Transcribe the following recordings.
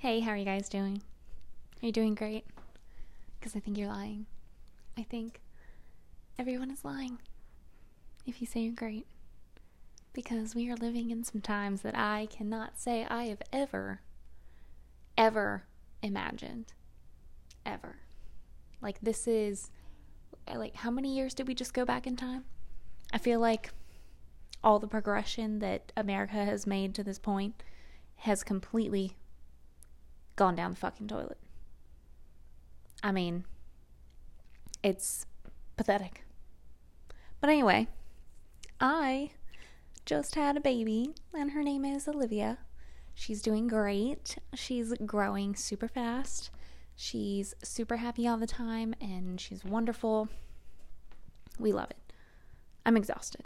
Hey, how are you guys doing? Are you doing great? Because I think you're lying. I think everyone is lying if you say you're great. Because we are living in some times that I cannot say I have ever, ever imagined. Ever. Like, this is, like, how many years did we just go back in time? I feel like all the progression that America has made to this point has completely gone down the fucking toilet. I mean, it's pathetic. But anyway, I just had a baby, and her name is Olivia. She's doing great. She's growing super fast. She's super happy all the time, and she's wonderful. We love it. I'm exhausted.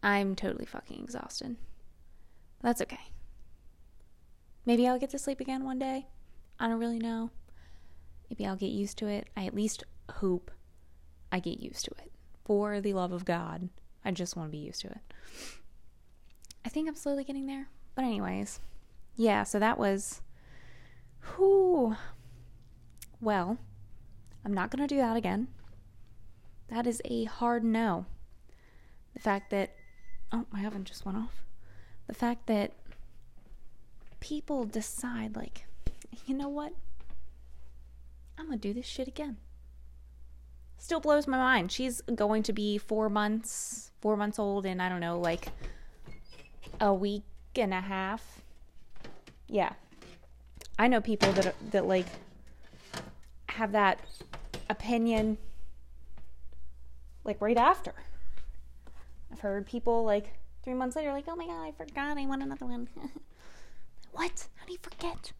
I'm totally fucking exhausted. That's okay. Maybe I'll get to sleep again one day. I don't really know. Maybe I'll get used to it. I at least hope I get used to it. For the love of God, I just want to be used to it. I think I'm slowly getting there. But, anyways, yeah, so that was. Whew. Well, I'm not going to do that again. That is a hard no. The fact that Oh, my oven just went off. The fact that people decide, like, you know what? I'm gonna do this shit again. Still blows my mind. She's going to be four months, four months old, and I don't know, like a week and a half. Yeah, I know people that that like have that opinion, like right after. I've heard people like three months later, like, oh my god, I forgot, I want another one. what? How do you forget?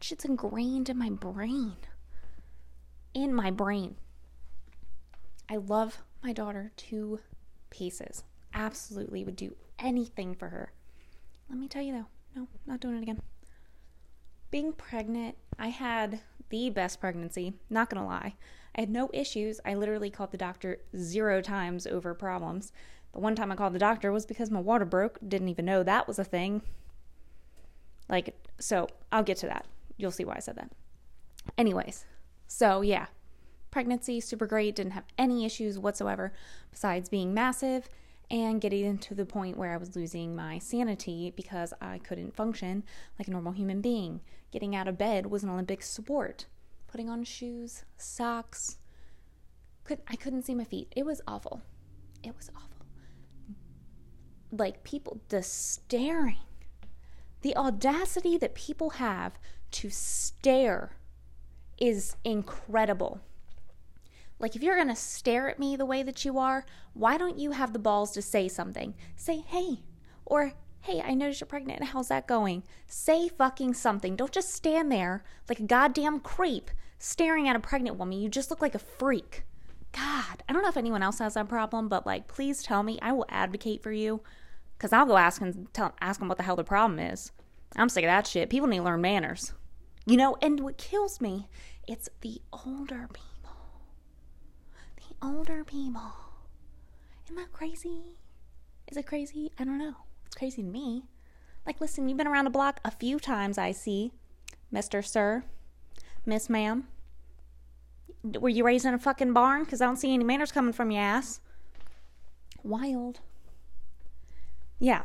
Shit's ingrained in my brain. In my brain. I love my daughter to pieces. Absolutely would do anything for her. Let me tell you though, no, not doing it again. Being pregnant, I had the best pregnancy, not gonna lie. I had no issues. I literally called the doctor zero times over problems. The one time I called the doctor was because my water broke. Didn't even know that was a thing. Like, so I'll get to that. You'll see why I said that. Anyways, so yeah, pregnancy, super great. Didn't have any issues whatsoever besides being massive and getting to the point where I was losing my sanity because I couldn't function like a normal human being. Getting out of bed was an Olympic sport. Putting on shoes, socks, could I couldn't see my feet. It was awful. It was awful like people the staring the audacity that people have to stare is incredible. Like if you're going to stare at me the way that you are why don't you have the balls to say something? Say hey or hey i noticed you're pregnant. How's that going? Say fucking something. Don't just stand there like a goddamn creep staring at a pregnant woman. You just look like a freak. God i don't know if anyone else has that problem but like please tell me. I will advocate for you because I'll go ask and tell, ask them what the hell the problem is. I'm sick of that shit. People need to learn manners. You know, and what kills me, it's the older people. The older people. Isn't that crazy? Is it crazy? I don't know. It's crazy to me. Like, listen, you've been around the block a few times, I see. Mr. Sir, Miss Ma'am. Were you raised in a fucking barn? Because I don't see any manners coming from your ass. Wild. Yeah.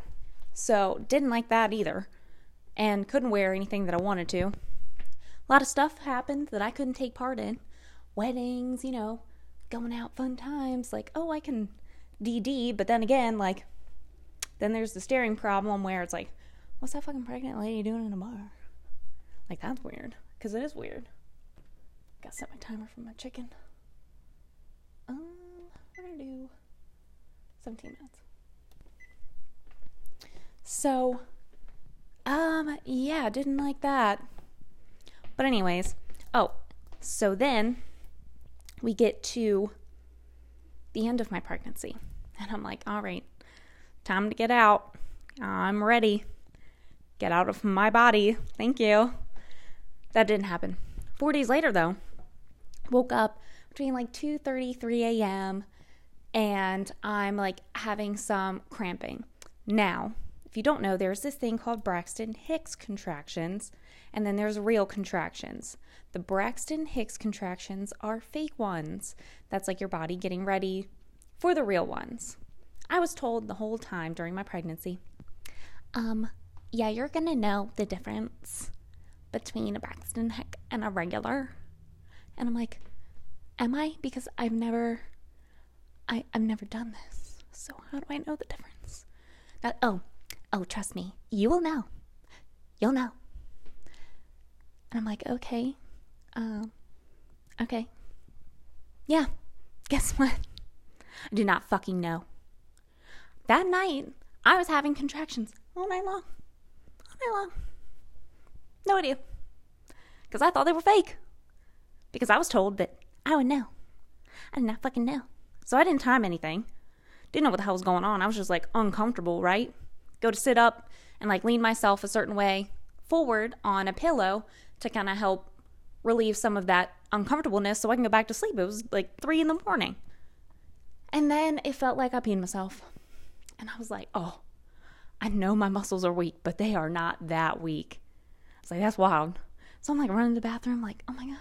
So, didn't like that either. And couldn't wear anything that I wanted to. A lot of stuff happened that I couldn't take part in. Weddings, you know, going out fun times. Like, oh, I can DD, but then again, like, then there's the staring problem where it's like, what's that fucking pregnant lady doing in a bar? Like, that's weird. Because it is weird. Gotta set my timer for my chicken. Um, we're gonna do 17 minutes. So, um, yeah, didn't like that. But, anyways, oh, so then we get to the end of my pregnancy. And I'm like, all right, time to get out. I'm ready. Get out of my body. Thank you. That didn't happen. Four days later, though, woke up between like 2:30, 3 a.m. and I'm like having some cramping. Now, if you don't know, there's this thing called Braxton Hicks contractions, and then there's real contractions. The Braxton Hicks contractions are fake ones. That's like your body getting ready for the real ones. I was told the whole time during my pregnancy, um, yeah, you're gonna know the difference between a Braxton Hick and a regular. And I'm like, am I? Because I've never, I, I've never done this. So how do I know the difference? That, oh, oh, trust me, you will know. You'll know. And I'm like, okay, um, okay. Yeah, guess what? I do not fucking know. That night, I was having contractions all night long. All night long. No idea. Because I thought they were fake. Because I was told that I would know. I did not fucking know. So I didn't time anything. Didn't know what the hell was going on. I was just like uncomfortable, right? Go to sit up and like lean myself a certain way forward on a pillow to kind of help relieve some of that uncomfortableness so I can go back to sleep. It was like three in the morning. And then it felt like I peed myself. And I was like, oh, I know my muscles are weak, but they are not that weak. I was like, that's wild. So I'm like running to the bathroom, like, oh my God,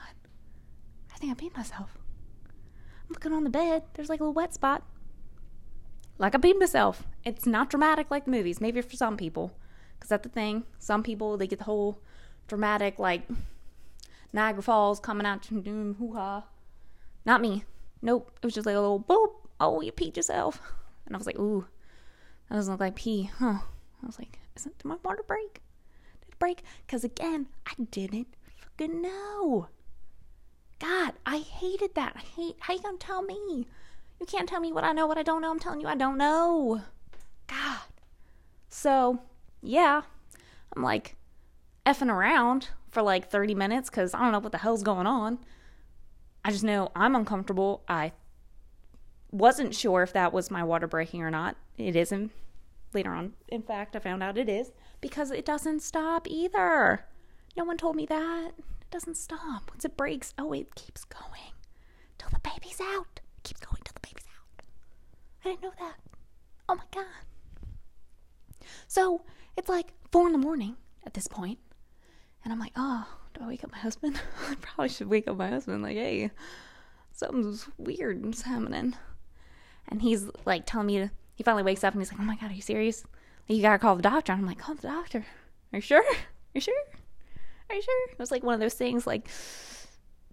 I think I peed myself. I'm looking on the bed, there's like a little wet spot. Like I peed myself. It's not dramatic like the movies, maybe for some people. Because that's the thing. Some people, they get the whole dramatic, like Niagara Falls coming out, doom, hoo ha. Not me. Nope. It was just like a little boop. Oh, you peed yourself. And I was like, ooh, that doesn't look like pee, huh? I was like, isn't did my water break? Did it break? Because again, I didn't fucking know. God, I hated that. I hate how you gonna tell me? You can't tell me what I know, what I don't know. I'm telling you I don't know. God. So, yeah. I'm like effing around for like 30 minutes because I don't know what the hell's going on. I just know I'm uncomfortable. I wasn't sure if that was my water breaking or not. It isn't. Later on, in fact, I found out it is because it doesn't stop either. No one told me that. It doesn't stop. Once it breaks, oh, it keeps going till the baby's out. Keeps going till the. I didn't know that. Oh my God. So it's like four in the morning at this point, and I'm like, oh, do I wake up my husband? I probably should wake up my husband. Like, hey, something's weird is happening. And he's like telling me to, he finally wakes up and he's like, oh my God, are you serious? You gotta call the doctor. And I'm like, call the doctor. Are you sure? Are you sure? Are you sure? It was like one of those things like,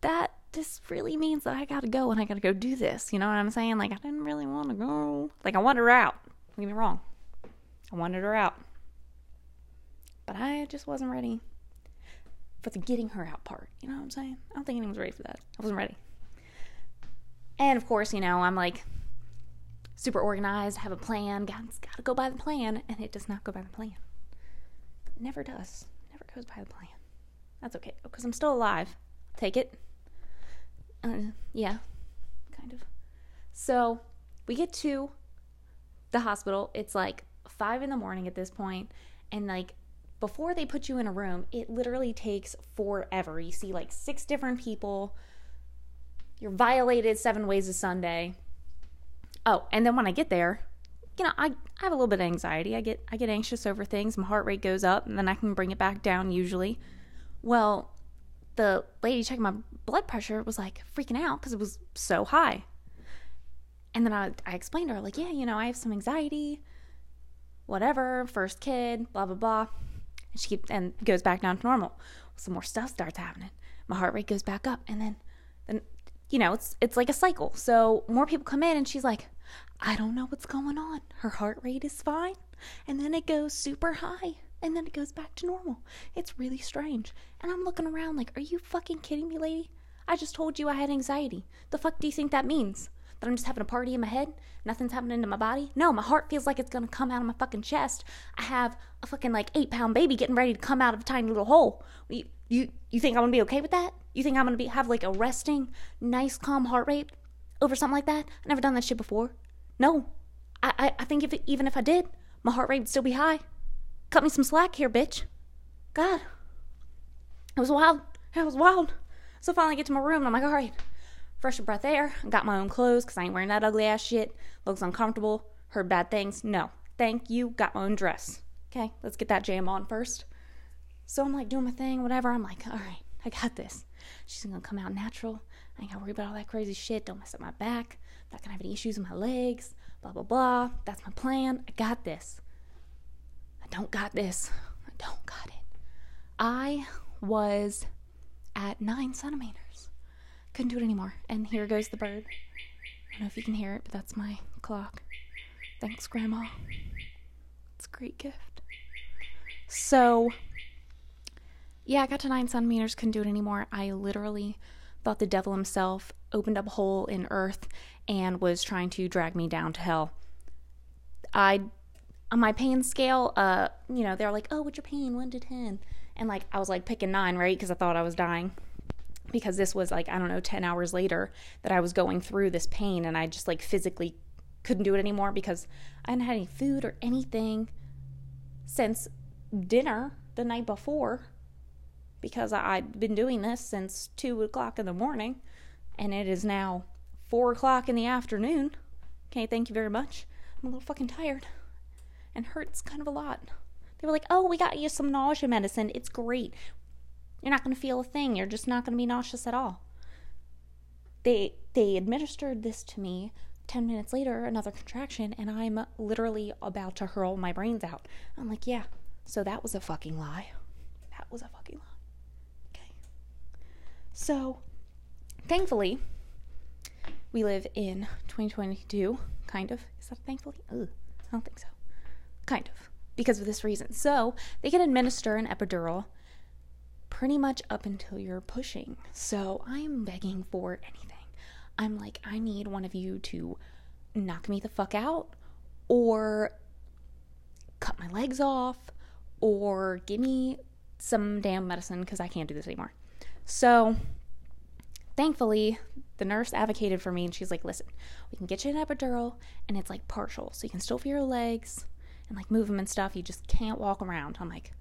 that this really means that I gotta go and I gotta go do this. You know what I'm saying? Like, I didn't really want to go. Like, I wanted her out. Don't get me wrong. I wanted her out. But I just wasn't ready for the getting her out part. You know what I'm saying? I don't think anyone was ready for that. I wasn't ready. And of course, you know, I'm like, super organized, have a plan. God's got to go by the plan, and it does not go by the plan. Never does. Never goes by the plan. That's okay because I'm still alive. Take it. Uh, yeah, kind of. So we get to the hospital. It's like five in the morning at this point, and like before they put you in a room, it literally takes forever. You see like six different people. You're violated seven ways a Sunday Oh, and then when I get there, you know, I, I have a little bit of anxiety. I get I get anxious over things. My heart rate goes up, and then I can bring it back down usually. Well, the lady checking my blood pressure was like freaking out because it was so high. And then I, I explained to her like, yeah, you know, I have some anxiety, whatever, first kid, blah blah blah. And she keeps and goes back down to normal. Some more stuff starts happening. My heart rate goes back up, and then then you know, it's it's like a cycle. So more people come in and she's like, I don't know what's going on. Her heart rate is fine. And then it goes super high. And then it goes back to normal. It's really strange. And I'm looking around like, are you fucking kidding me, lady? I just told you I had anxiety. The fuck do you think that means? That I'm just having a party in my head? Nothing's happening to my body? No, my heart feels like it's gonna come out of my fucking chest. I have a fucking like eight pound baby getting ready to come out of a tiny little hole. You, you, you think I'm gonna be okay with that? You think I'm gonna be have like a resting, nice, calm heart rate over something like that? I never done that shit before. No, I, I, I think if it, even if I did, my heart rate would still be high. Cut me some slack here, bitch. God, it was wild. It was wild. So finally, I get to my room and I'm like, all right, fresh breath air. I got my own clothes because I ain't wearing that ugly ass shit. Looks uncomfortable. Heard bad things. No, thank you. Got my own dress. Okay, let's get that jam on first. So I'm like doing my thing, whatever. I'm like, all right, I got this. She's gonna come out natural. I ain't gotta worry about all that crazy shit. Don't mess up my back. Not gonna have any issues with my legs. Blah blah blah. That's my plan. I got this. Don't got this. I don't got it. I was at nine centimeters. Couldn't do it anymore. And here goes the bird. I don't know if you can hear it, but that's my clock. Thanks, Grandma. It's a great gift. So, yeah, I got to nine centimeters, couldn't do it anymore. I literally thought the devil himself opened up a hole in earth and was trying to drag me down to hell. I, on my pain scale, uh, you know, they're like, oh, what's your pain? One to 10. And like, I was like picking nine, right? Because I thought I was dying. Because this was like, I don't know, 10 hours later that I was going through this pain and I just like physically couldn't do it anymore because I hadn't had any food or anything since dinner the night before because I, I'd been doing this since 2 o'clock in the morning and it is now 4 o'clock in the afternoon. Okay, thank you very much. I'm a little fucking tired and hurts kind of a lot. They were like, oh, we got you some nausea medicine. It's great. You're not going to feel a thing. You're just not going to be nauseous at all. They they administered this to me 10 minutes later, another contraction, and I'm literally about to hurl my brains out. I'm like, yeah, so that was a fucking lie. That was a fucking lie. Okay. So, thankfully, we live in 2022, kind of. Is that thankfully? Ugh, I don't think so. Kind of. Because of this reason. So, they can administer an epidural pretty much up until you're pushing. So, I am begging for anything. I'm like, I need one of you to knock me the fuck out or cut my legs off or give me some damn medicine because I can't do this anymore. So, thankfully, the nurse advocated for me and she's like, listen, we can get you an epidural and it's like partial. So you can still feel your legs and like move them and stuff. You just can't walk around. I'm like,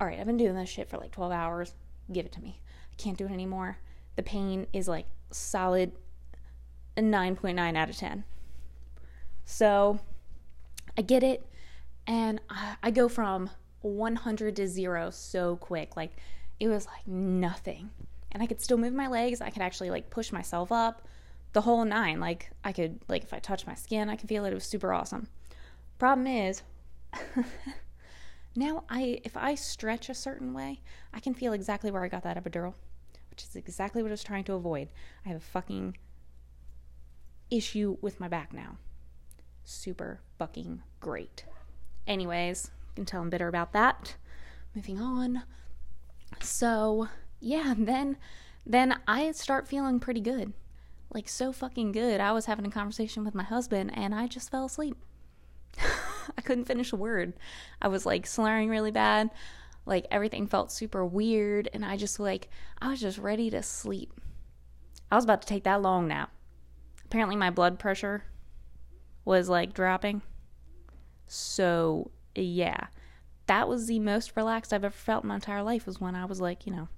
all right, I've been doing this shit for like 12 hours. Give it to me. I can't do it anymore. The pain is like solid a 9.9 out of 10. So I get it. And I, I go from 100 to zero so quick. Like it was like nothing. And I could still move my legs. I could actually like push myself up the whole nine. Like I could, like if I touch my skin, I could feel it. It was super awesome. Problem is, now I, if I stretch a certain way, I can feel exactly where I got that epidural, which is exactly what I was trying to avoid. I have a fucking issue with my back now. Super fucking great. Anyways, you can tell I'm bitter about that. Moving on. So, yeah, then then I start feeling pretty good. Like so fucking good. I was having a conversation with my husband and I just fell asleep. I couldn't finish a word. I was like slurring really bad. Like everything felt super weird and I just like I was just ready to sleep. I was about to take that long nap apparently my blood pressure was like dropping. So, yeah. That was the most relaxed I've ever felt in my entire life was when I was like, you know,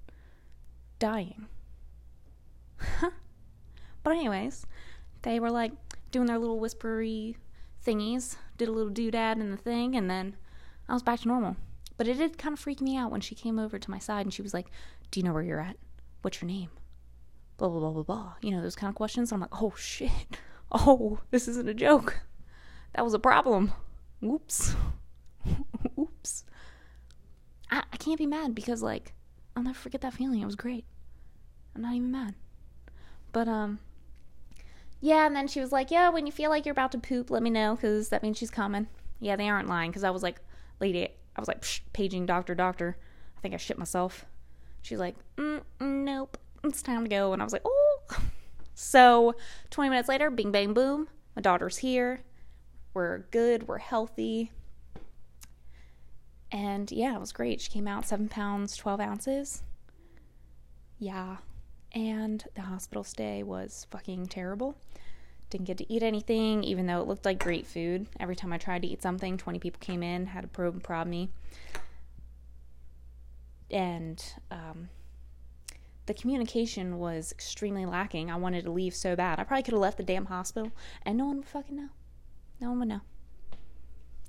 dying. but anyways, they were like doing their little whispery thingies, did a little doodad in the thing, and then I was back to normal. But it did kind of freak me out when she came over to my side and she was like, Do you know where you're at? What's your name? blah, blah, blah, blah, blah. You know, those kind of questions. I'm like, oh shit. Oh, this isn't a joke. That was a problem. Oops. Oops. I, I can't be mad because, like, I'll never forget that feeling. It was great. I'm not even mad. But, um, yeah, and then she was like, yeah, when you feel like you're about to poop, let me know because that means she's coming. Yeah, they aren't lying because I was like, lady, I was like, Psh, paging doctor, doctor. I think I shit myself. She's like, mm, nope it's time to go. And I was like, oh. So 20 minutes later, bing, bang, boom. My daughter's here. We're good. We're healthy. And yeah, it was great. She came out seven pounds, 12 ounces. Yeah. And the hospital stay was fucking terrible. Didn't get to eat anything, even though it looked like great food. Every time I tried to eat something, 20 people came in, had to probe and prod me. And um, the communication was extremely lacking. I wanted to leave so bad. I probably could have left the damn hospital and no one would fucking know. No one would know.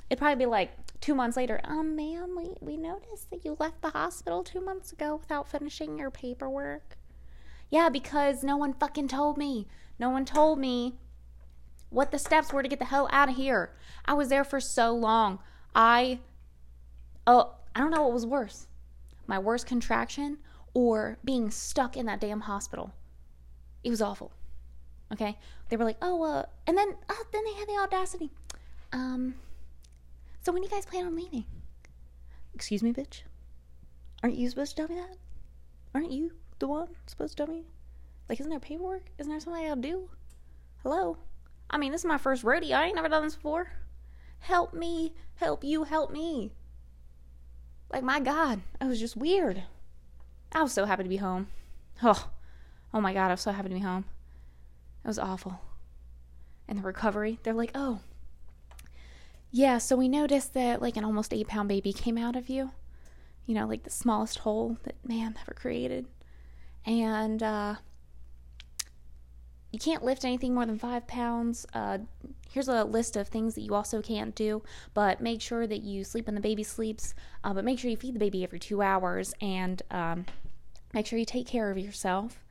It'd probably be like two months later, um, ma'am, we, we noticed that you left the hospital two months ago without finishing your paperwork. Yeah, because no one fucking told me. No one told me what the steps were to get the hell out of here. I was there for so long. I, oh, I don't know what was worse my worst contraction or being stuck in that damn hospital. It was awful. Okay? They were like, oh, uh, and then, uh, then they had the audacity. Um, so when do you guys plan on leaving? Excuse me, bitch? Aren't you supposed to tell me that? Aren't you the one supposed to tell me? Like, isn't there paperwork? Isn't there something I gotta do? Hello? I mean, this is my first rodeo. I ain't never done this before. Help me, help you, help me. Like, my God, it was just weird. I was so happy to be home. Oh, oh my God, I was so happy to be home. It was awful. And the recovery, they're like, oh, yeah, so we noticed that like an almost eight pound baby came out of you. You know, like the smallest hole that man ever created. And uh, you can't lift anything more than five pounds. Uh, here's a list of things that you also can't do, but make sure that you sleep when the baby sleeps. Uh, but make sure you feed the baby every two hours and um, make sure you take care of yourself.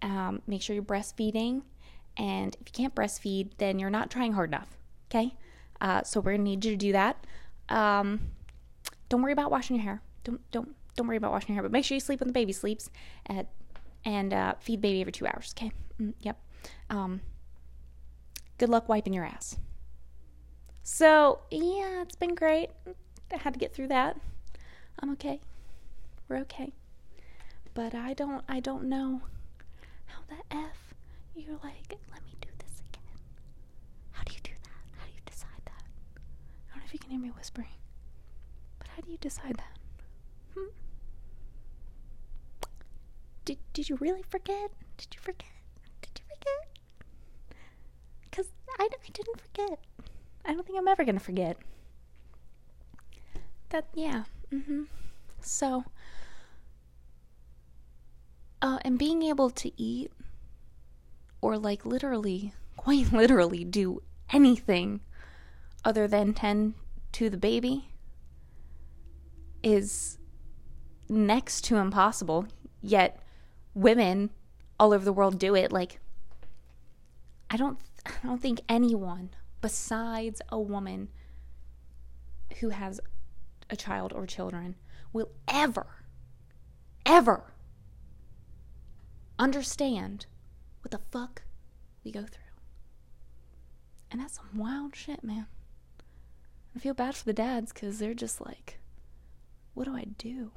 Um, make sure you're breastfeeding. And if you can't breastfeed, then you're not trying hard enough. Okay? Uh, so we're gonna need you to do that. Um, don't worry about washing your hair. Don't don't don't worry about washing your hair, but make sure you sleep when the baby sleeps, at, and uh, feed baby every two hours. Okay. Mm, yep. Um, good luck wiping your ass. So yeah, it's been great. I had to get through that. I'm okay. We're okay. But I don't I don't know how the f you're like let me do this again. How do you do that? How do you decide that? I don't know if you can hear me whispering. But how do you decide that? Hmm? Did did you really forget? Did you forget? Forget? Because I, I didn't forget. I don't think I'm ever gonna forget. That yeah. Mm-hmm. So uh, and being able to eat or like literally, quite literally do anything other than tend to the baby is next to impossible. Yet women all over the world do it. Like I don't I don't think anyone besides a woman who has a child or children will ever ever understand what the fuck we go through. And that's some wild shit, man. I feel bad for the dads because they're just like, what do I do?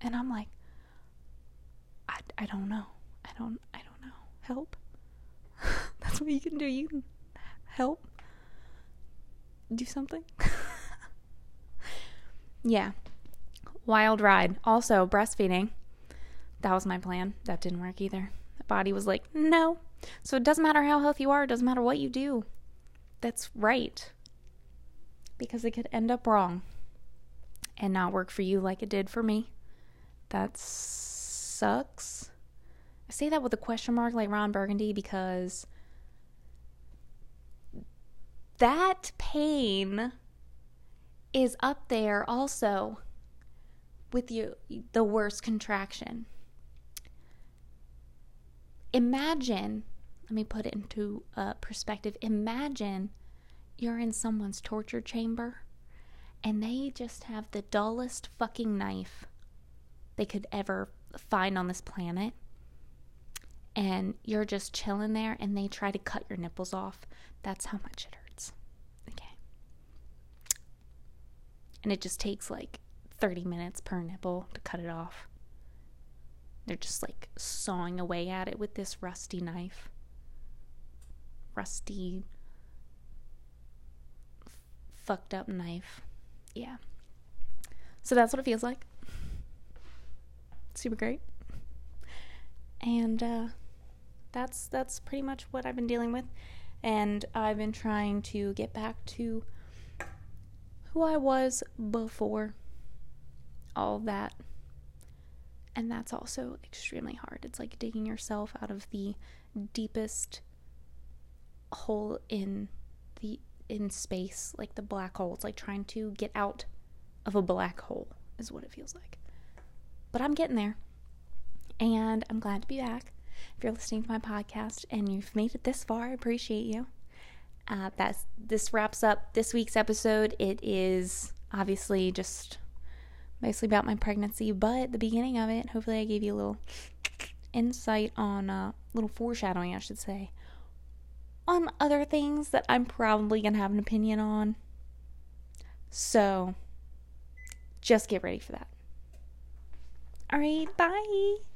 And I'm like, I, I don't know. I don't I don't know. Help. What you can do. You can help. Do something. yeah. Wild ride. Also, breastfeeding. That was my plan. That didn't work either. The body was like, no. So it doesn't matter how healthy you are, it doesn't matter what you do. That's right. Because it could end up wrong and not work for you like it did for me. That sucks. I say that with a question mark like Ron Burgundy because that pain is up there also with you the worst contraction. Imagine, let me put it into uh, perspective. Imagine you're in someone's torture chamber and they just have the dullest fucking knife they could ever find on this planet. And you're just chilling there and they try to cut your nipples off. That's how much it hurts. Okay. And it just takes like 30 minutes per nipple to cut it off. They're just like sawing away at it with this rusty knife. Rusty, f- fucked up knife. Yeah. So that's what it feels like. Super great. And uh, that's that's pretty much what I've been dealing with. And I've been trying to get back to who I was before all that and that's also extremely hard. It's like digging yourself out of the deepest hole in the in space, like the black hole. It's like trying to get out of a black hole, is what it feels like. But I'm getting there. And I'm glad to be back. If you're listening to my podcast and you've made it this far, I appreciate you. Uh, that's this wraps up this week's episode. It is obviously just mostly about my pregnancy, but the beginning of it, hopefully, I gave you a little insight on a uh, little foreshadowing, I should say, on other things that I'm probably gonna have an opinion on. So, just get ready for that. All right, bye.